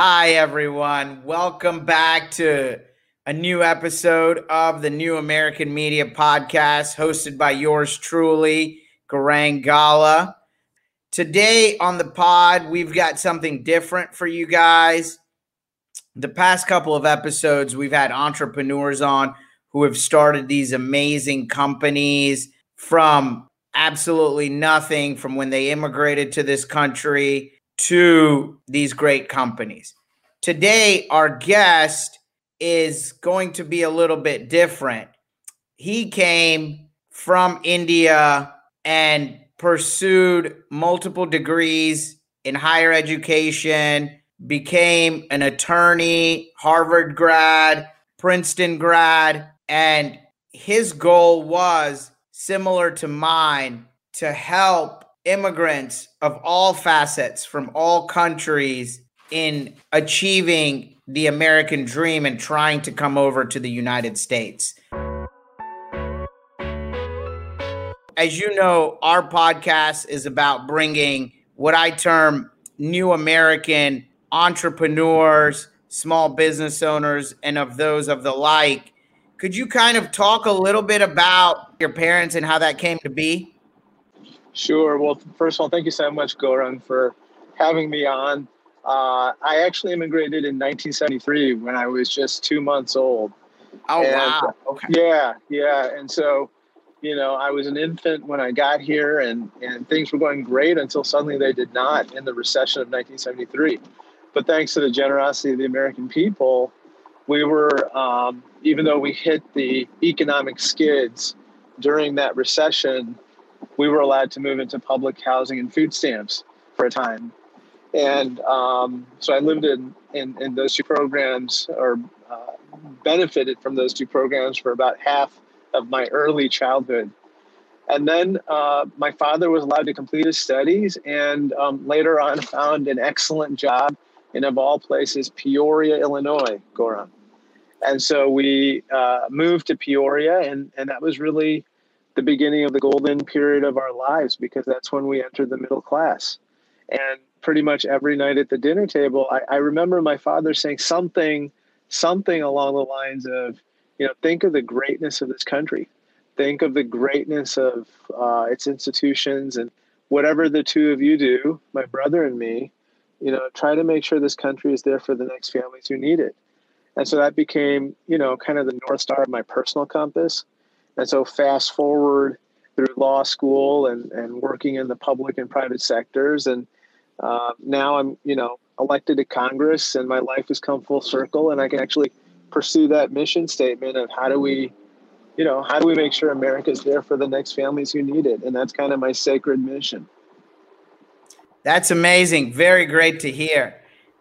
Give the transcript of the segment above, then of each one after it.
Hi, everyone. Welcome back to a new episode of the New American Media Podcast, hosted by yours truly, Gaurang Gala. Today on the pod, we've got something different for you guys. The past couple of episodes, we've had entrepreneurs on who have started these amazing companies from absolutely nothing from when they immigrated to this country to these great companies. Today, our guest is going to be a little bit different. He came from India and pursued multiple degrees in higher education, became an attorney, Harvard grad, Princeton grad, and his goal was similar to mine to help immigrants of all facets from all countries in achieving the American dream and trying to come over to the United States. As you know, our podcast is about bringing what I term new American entrepreneurs, small business owners, and of those of the like. Could you kind of talk a little bit about your parents and how that came to be? Sure. Well, first of all, thank you so much, Gaurang, for having me on. Uh, I actually immigrated in 1973 when I was just two months old. Oh, and, wow. Okay. Yeah, yeah. And so, you know, I was an infant when I got here, and, and things were going great until suddenly they did not in the recession of 1973. But thanks to the generosity of the American people, we were, um, even though we hit the economic skids during that recession, we were allowed to move into public housing and food stamps for a time. And um, so I lived in, in, in, those two programs or uh, benefited from those two programs for about half of my early childhood. And then uh, my father was allowed to complete his studies and um, later on found an excellent job in, of all places, Peoria, Illinois, Gaurang. And so we uh, moved to Peoria, and, and that was really the beginning of the golden period of our lives because that's when we entered the middle class. And pretty much every night at the dinner table, I, I remember my father saying something, something along the lines of, you know, think of the greatness of this country, think of the greatness of uh, its institutions, and whatever the two of you do, my brother and me, you know, try to make sure this country is there for the next families who need it. And so that became, you know, kind of the north star of my personal compass. And so fast forward through law school and, and working in the public and private sectors. And uh, now I'm, you know, elected to Congress and my life has come full circle and I can actually pursue that mission statement of how do we, you know, how do we make sure America's there for the next families who need it? And that's kind of my sacred mission. That's amazing. Very great to hear.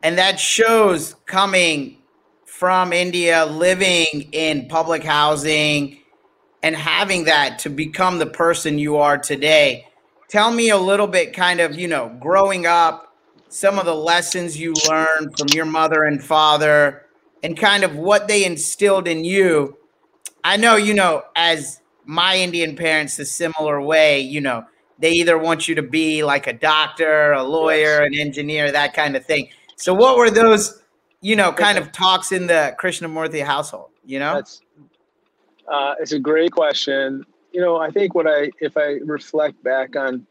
And that shows coming from India, living in public housing, and having that to become the person you are today. Tell me a little bit, kind of, you know, growing up, some of the lessons you learned from your mother and father, and kind of what they instilled in you. I know, you know, as my Indian parents, a similar way, you know, they either want you to be like a doctor, a lawyer, an engineer, that kind of thing. So, what were those, you know, kind of talks in the Krishnamoorthi household? You know, that's uh, it's a great question. You know, I think what I, if I reflect back on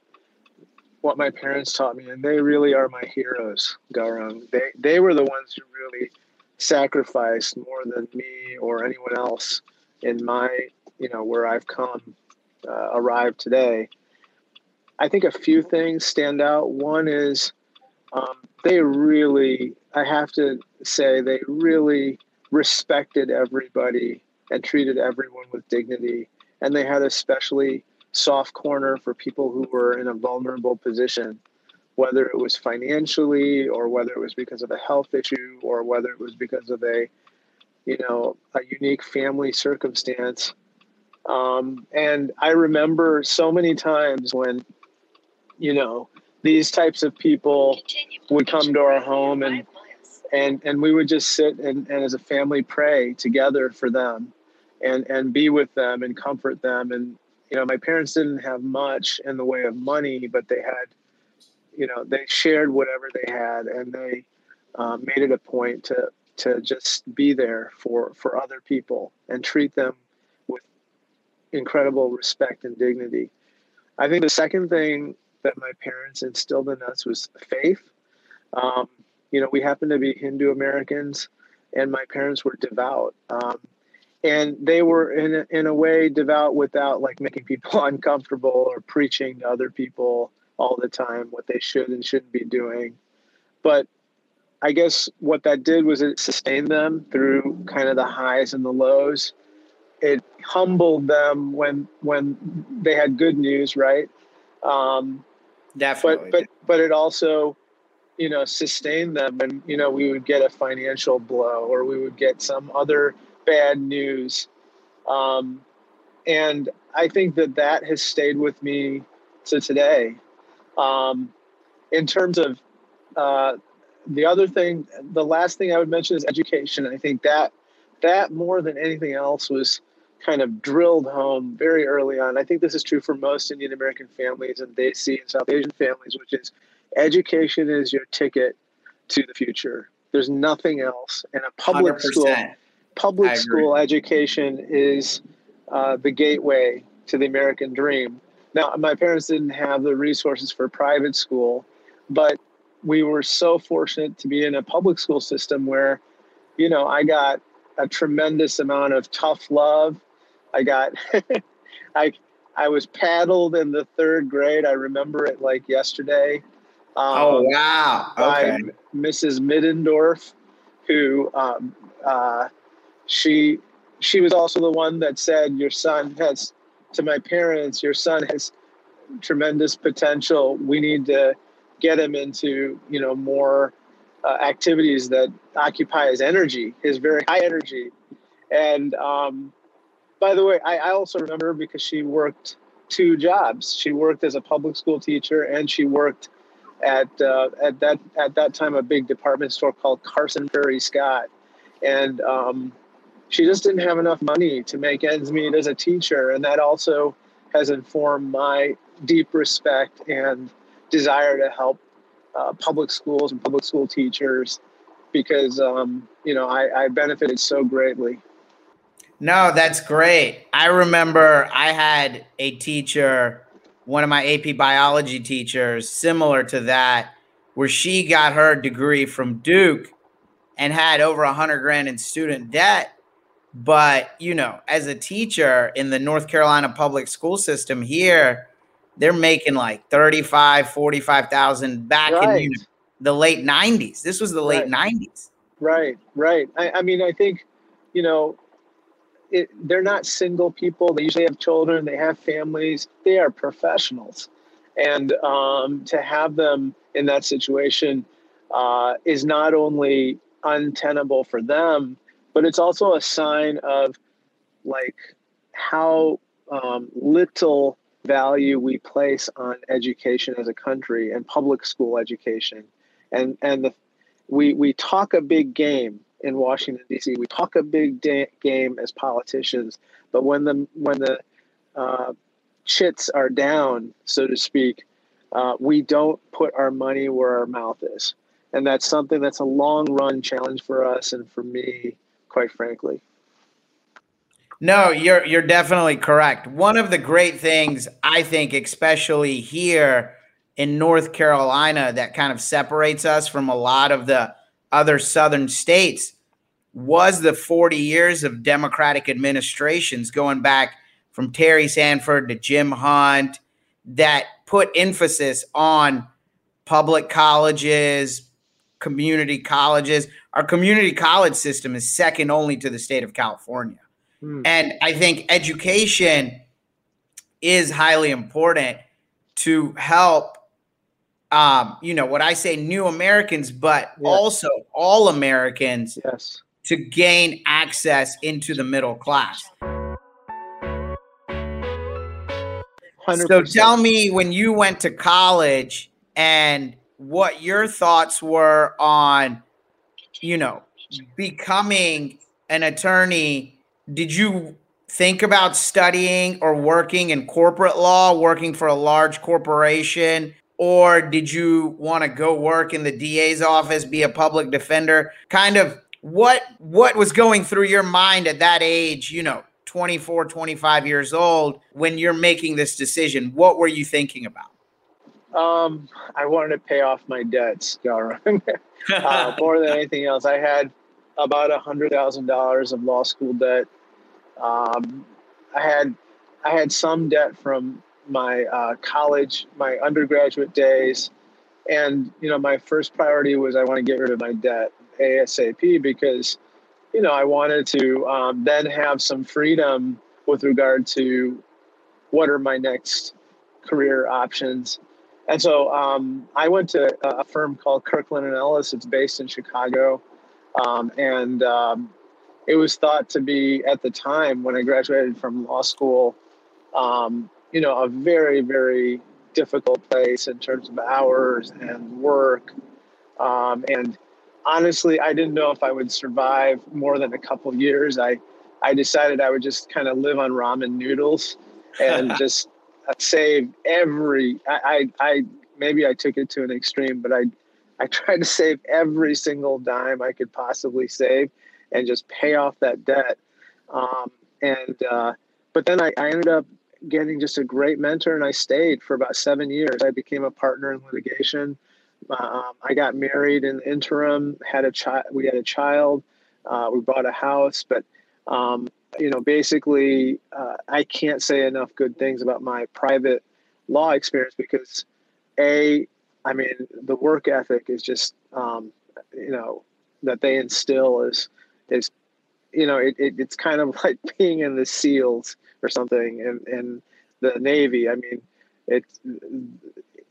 what my parents taught me, and they really are my heroes, Gaurang. They they were the ones who really sacrificed more than me or anyone else in my, you know, where I've come, uh, arrived today. I think a few things stand out. One is um, they really, I have to say, they really respected everybody and treated everyone with dignity. And they had a specially soft corner for people who were in a vulnerable position, whether it was financially or whether it was because of a health issue or whether it was because of a, you know, a unique family circumstance. Um, and I remember so many times when, you know, these types of people would come to our home and and and we would just sit and, and as a family pray together for them and and be with them and comfort them and you know my parents didn't have much in the way of money but they had you know they shared whatever they had and they uh, made it a point to to just be there for for other people and treat them with incredible respect and dignity. I think the second thing that my parents instilled in us was faith. Um, you know, we happen to be Hindu Americans, and my parents were devout. Um, and they were in a, in a way devout without like making people uncomfortable or preaching to other people all the time what they should and shouldn't be doing. But I guess what that did was it sustained them through kind of the highs and the lows. It humbled them when when they had good news, right? Um, Definitely. But but but it also, you know, sustained them, and you know, we would get a financial blow, or we would get some other bad news, um, and I think that that has stayed with me to today. Um, in terms of uh, the other thing, the last thing I would mention is education. I think that that more than anything else was kind of drilled home very early on. I think this is true for most Indian American families and they see in South Asian families, which is education is your ticket to the future. There's nothing else. And a public 100%. school public school education is uh, the gateway to the American dream. Now, my parents didn't have the resources for private school, but we were so fortunate to be in a public school system where, you know, I got a tremendous amount of tough love. I got, I, I was paddled in the third grade. I remember it like yesterday. Um, oh wow! Okay. By Mrs. Middendorf, who um, uh, she she was also the one that said your son has to my parents. Your son has tremendous potential. We need to get him into you know more uh, activities that occupy his energy, his very high energy. And um, by the way, I, I also remember because she worked two jobs. She worked as a public school teacher, and she worked at uh, at that at that time a big department store called Carson Pirie Scott, and um, she just didn't have enough money to make ends meet as a teacher, and that also has informed my deep respect and desire to help uh, public schools and public school teachers because um, you know I, I benefited so greatly. No, that's great. I remember I had a teacher, one of my AP biology teachers, similar to that, where she got her degree from Duke and had over a hundred grand in student debt. But you know, as a teacher in the North Carolina public school system here, they're making like 35, 45,000 back right. in you know, the late 90s. This was the late right. 90s. Right, right. I, I mean, I think, you know, it, they're not single people. They usually have children, they have families, they are professionals. And um, to have them in that situation uh, is not only untenable for them, but it's also a sign of like how um, little value we place on education as a country and public school education. And, and the, we, we talk a big game in Washington D.C. We talk a big da- game as politicians, but when the when the uh, chits are down, so to speak, uh, we don't put our money where our mouth is, and that's something that's a long run challenge for us and for me, quite frankly. No, you're you're definitely correct. One of the great things I think, especially here in North Carolina, that kind of separates us from a lot of the other southern states was the 40 years of Democratic administrations going back from Terry Sanford to Jim Hunt that put emphasis on public colleges, community colleges. Our community college system is second only to the state of California. Mm. And I think education is highly important to help um, you know what I say new Americans, but yes. also all Americans yes. to gain access into the middle class. 100%. So tell me when you went to college and what your thoughts were on, you know, becoming an attorney did you think about studying or working in corporate law, working for a large corporation? or did you want to go work in the DA's office, be a public defender? Kind of what what was going through your mind at that age, you know, 24, 25 years old when you're making this decision? What were you thinking about? Um, I wanted to pay off my debts, uh, more than anything else. I had about a hundred thousand dollars of law school debt. Um, I had I had some debt from my uh, college, my undergraduate days, and you know my first priority was I want to get rid of my debt ASAP because you know I wanted to um, then have some freedom with regard to what are my next career options. And so um, I went to a firm called Kirkland and Ellis. It's based in Chicago, um, and um, it was thought to be at the time when I graduated from law school um, you know, a very, very difficult place in terms of hours and work. Um, and honestly, I didn't know if I would survive more than a couple years. I, I decided I would just kind of live on ramen noodles and just save every, I, I, I, maybe I took it to an extreme, but I, I tried to save every single dime I could possibly save and just pay off that debt. Um, and, uh, but then I, I ended up getting just a great mentor, and I stayed for about seven years. I became a partner in litigation. Um, I got married in the interim. Had a child. We had a child. Uh, we bought a house, but um, you know, basically, uh, I can't say enough good things about my private law experience because, a, I mean, the work ethic is just, um, you know, that they instill is is, you know, it, it, it's kind of like being in the SEALs or something in, in the Navy. I mean, it's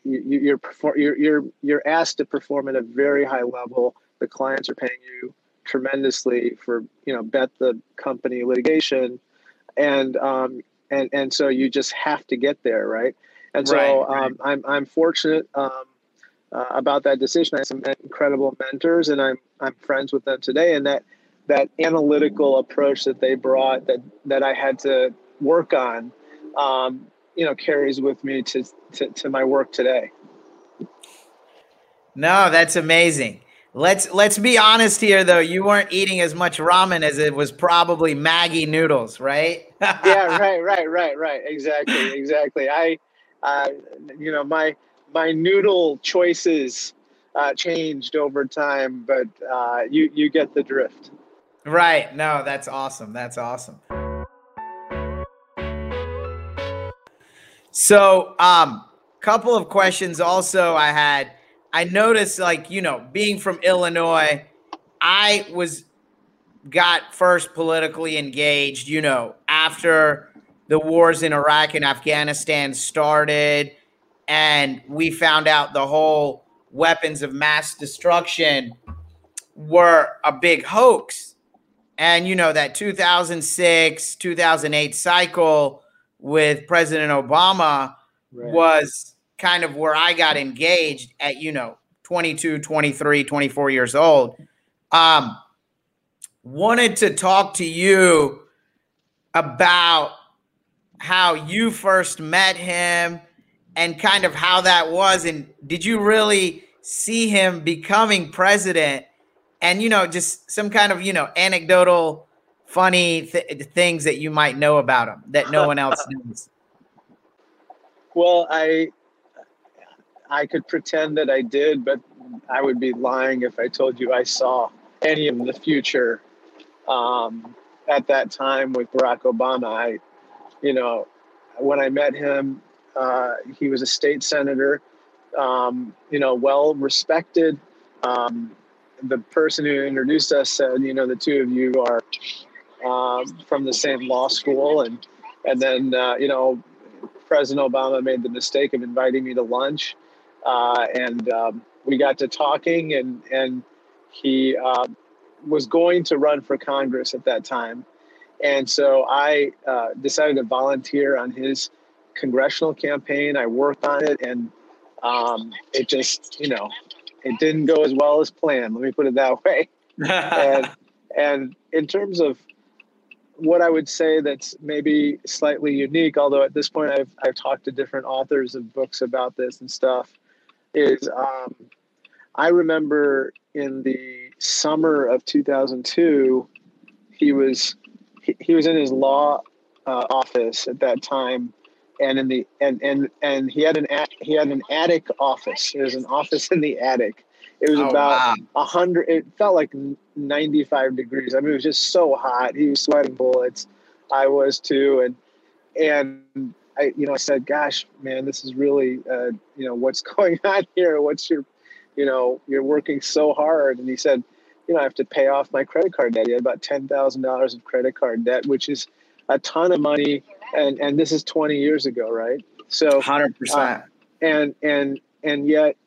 you, you're, you're you're you're asked to perform at a very high level. The clients are paying you tremendously for you know bet the company litigation, and um, and and so you just have to get there, right? And so right, right. Um, I'm I'm fortunate um, uh, about that decision. I have some incredible mentors, and I'm I'm friends with them today, and that that analytical approach that they brought that that I had to work on, um, you know, carries with me to, to, to my work today. No, that's amazing. Let's let's be honest here though. You weren't eating as much ramen as it was probably Maggi noodles, right? yeah, right, right, right, right. Exactly, exactly. I, uh, you know, my my noodle choices uh, changed over time, but uh, you you get the drift. Right. No, that's awesome. That's awesome. So, um, couple of questions also I had. I noticed, like, you know, being from Illinois, I was got first politically engaged, you know, after the wars in Iraq and Afghanistan started, and we found out the whole weapons of mass destruction were a big hoax. And, you know, that 2006, 2008 cycle with President Obama right. was kind of where I got engaged at, you know, 22, 23, 24 years old. Um, wanted to talk to you about how you first met him and kind of how that was. And did you really see him becoming president? And, you know, just some kind of, you know, anecdotal funny th- things that you might know about him that no one else knows? Well, I I could pretend that I did, but I would be lying if I told you I saw any of the future um, at that time with Barack Obama. I, you know, when I met him, uh, he was a state senator, um, you know, well respected. Um, the person who introduced us said, you know, the two of you are um, from the same law school, and and then uh, you know, President Obama made the mistake of inviting me to lunch, uh, and um, we got to talking, and and he uh, was going to run for Congress at that time, and so I uh, decided to volunteer on his congressional campaign. I worked on it, and um, it just you know, it didn't go as well as planned. Let me put it that way. and and in terms of what I would say that's maybe slightly unique, although at this point I've I've talked to different authors of books about this and stuff. Is um, I remember in the summer of 2002, he was he, he was in his law uh, office at that time, and in the and and and he had an he had an attic office. It was an office in the attic. It was oh, about a wow. hundred. It felt like 95 degrees. I mean, it was just so hot. He was sweating bullets. I was too, and and I, you know, I said, "Gosh, man, this is really, uh, you know, what's going on here? What's your, you know, you're working so hard." And he said, "You know, I have to pay off my credit card debt. He had about ten thousand dollars of credit card debt, which is a ton of money, and and this is twenty years ago, right? So, hundred uh, percent. And and and yet,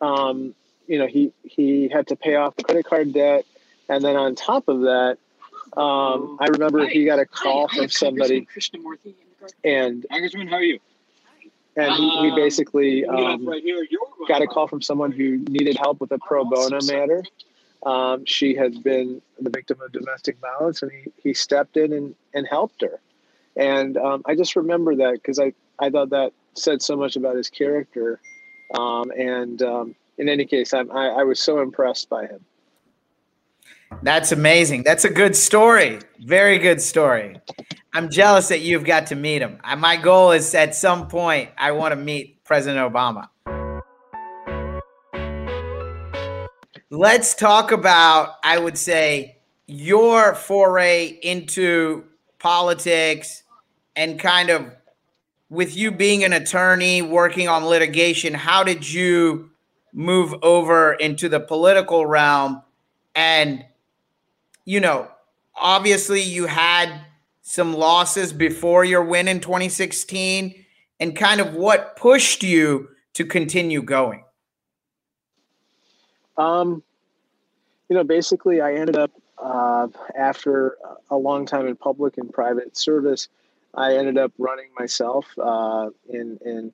um, you know, he he had to pay off the credit card debt, and then on top of that." Um, I remember he got a call from somebody. Krishnamoorthi and Congressman, how are you? And he, he um, basically um, got a call from someone who needed help with a pro bono matter. Um, she had been the victim of domestic violence, and he, he stepped in and, and helped her. And um, I just remember that because I, I thought that said so much about his character. Um, and um, in any case, I'm, I, I was so impressed by him. That's amazing. That's a good story. Very good story. I'm jealous that you've got to meet him. My goal is at some point I want to meet President Obama. Let's talk about, I would say, your foray into politics and kind of with you being an attorney working on litigation, how did you move over into the political realm and you know, obviously you had some losses before your win in 2016 and kind of what pushed you to continue going? Um, you know, basically, I ended up uh, after a long time in public and private service. I ended up running myself uh, in in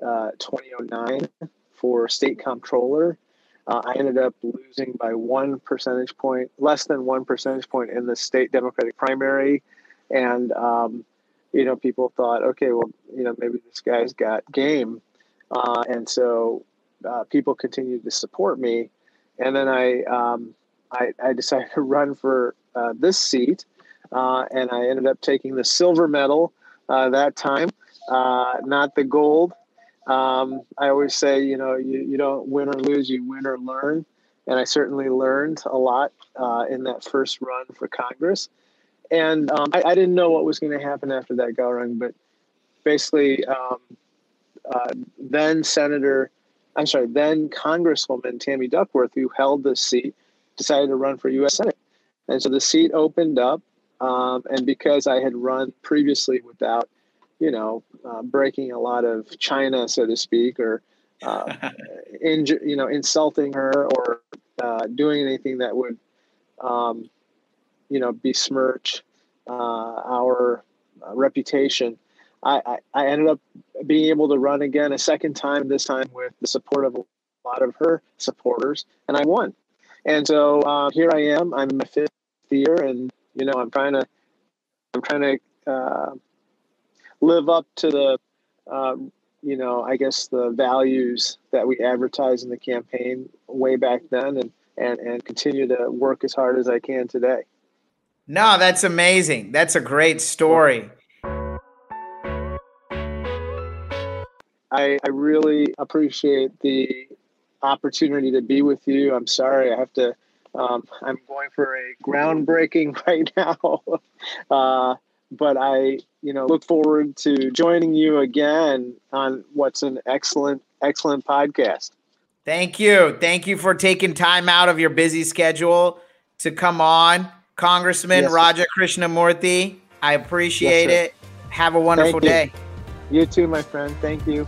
uh, 2009 for state comptroller uh, I ended up losing by one percentage point, less than one percentage point in the state Democratic primary. And, um, you know, people thought, okay, well, you know, maybe this guy's got game. Uh, and so uh, people continued to support me. And then I, um, I, I, decided to run for uh, this seat. Uh, and I ended up taking the silver medal uh, that time, not the gold. Um, I always say, you know, you, you don't win or lose, you win or learn. And I certainly learned a lot uh, in that first run for Congress. And um, I, I, didn't know what was going to happen after that Gaurang, but basically, um, uh, then Senator, I'm sorry, then Congresswoman Tammy Duckworth, who held the seat, decided to run for U.S. Senate. And so the seat opened up. Um, and because I had run previously without you know, uh, breaking a lot of china, so to speak, or uh, inju- you know, insulting her or uh, doing anything that would, um, you know, besmirch uh, our uh, reputation. I, I, I, ended up being able to run again a second time, this time with the support of a lot of her supporters, and I won. And so uh, here I am. I'm in my fifth year, and you know, I'm trying to, I'm trying to live up to the, um, you know, I guess the values that we advertised in the campaign way back then, and and and continue to work as hard as I can today. No, that's amazing. That's a great story. I, I really appreciate the opportunity to be with you. I'm sorry I have to. Um, I'm going for a groundbreaking right now. uh, but I, you know, look forward to joining you again on what's an excellent, excellent podcast. Thank you. Thank you for taking time out of your busy schedule to come on. Congressman yes, Raja Krishnamoorthi, I appreciate yes, it. Have a wonderful day. You too, my friend. Thank you.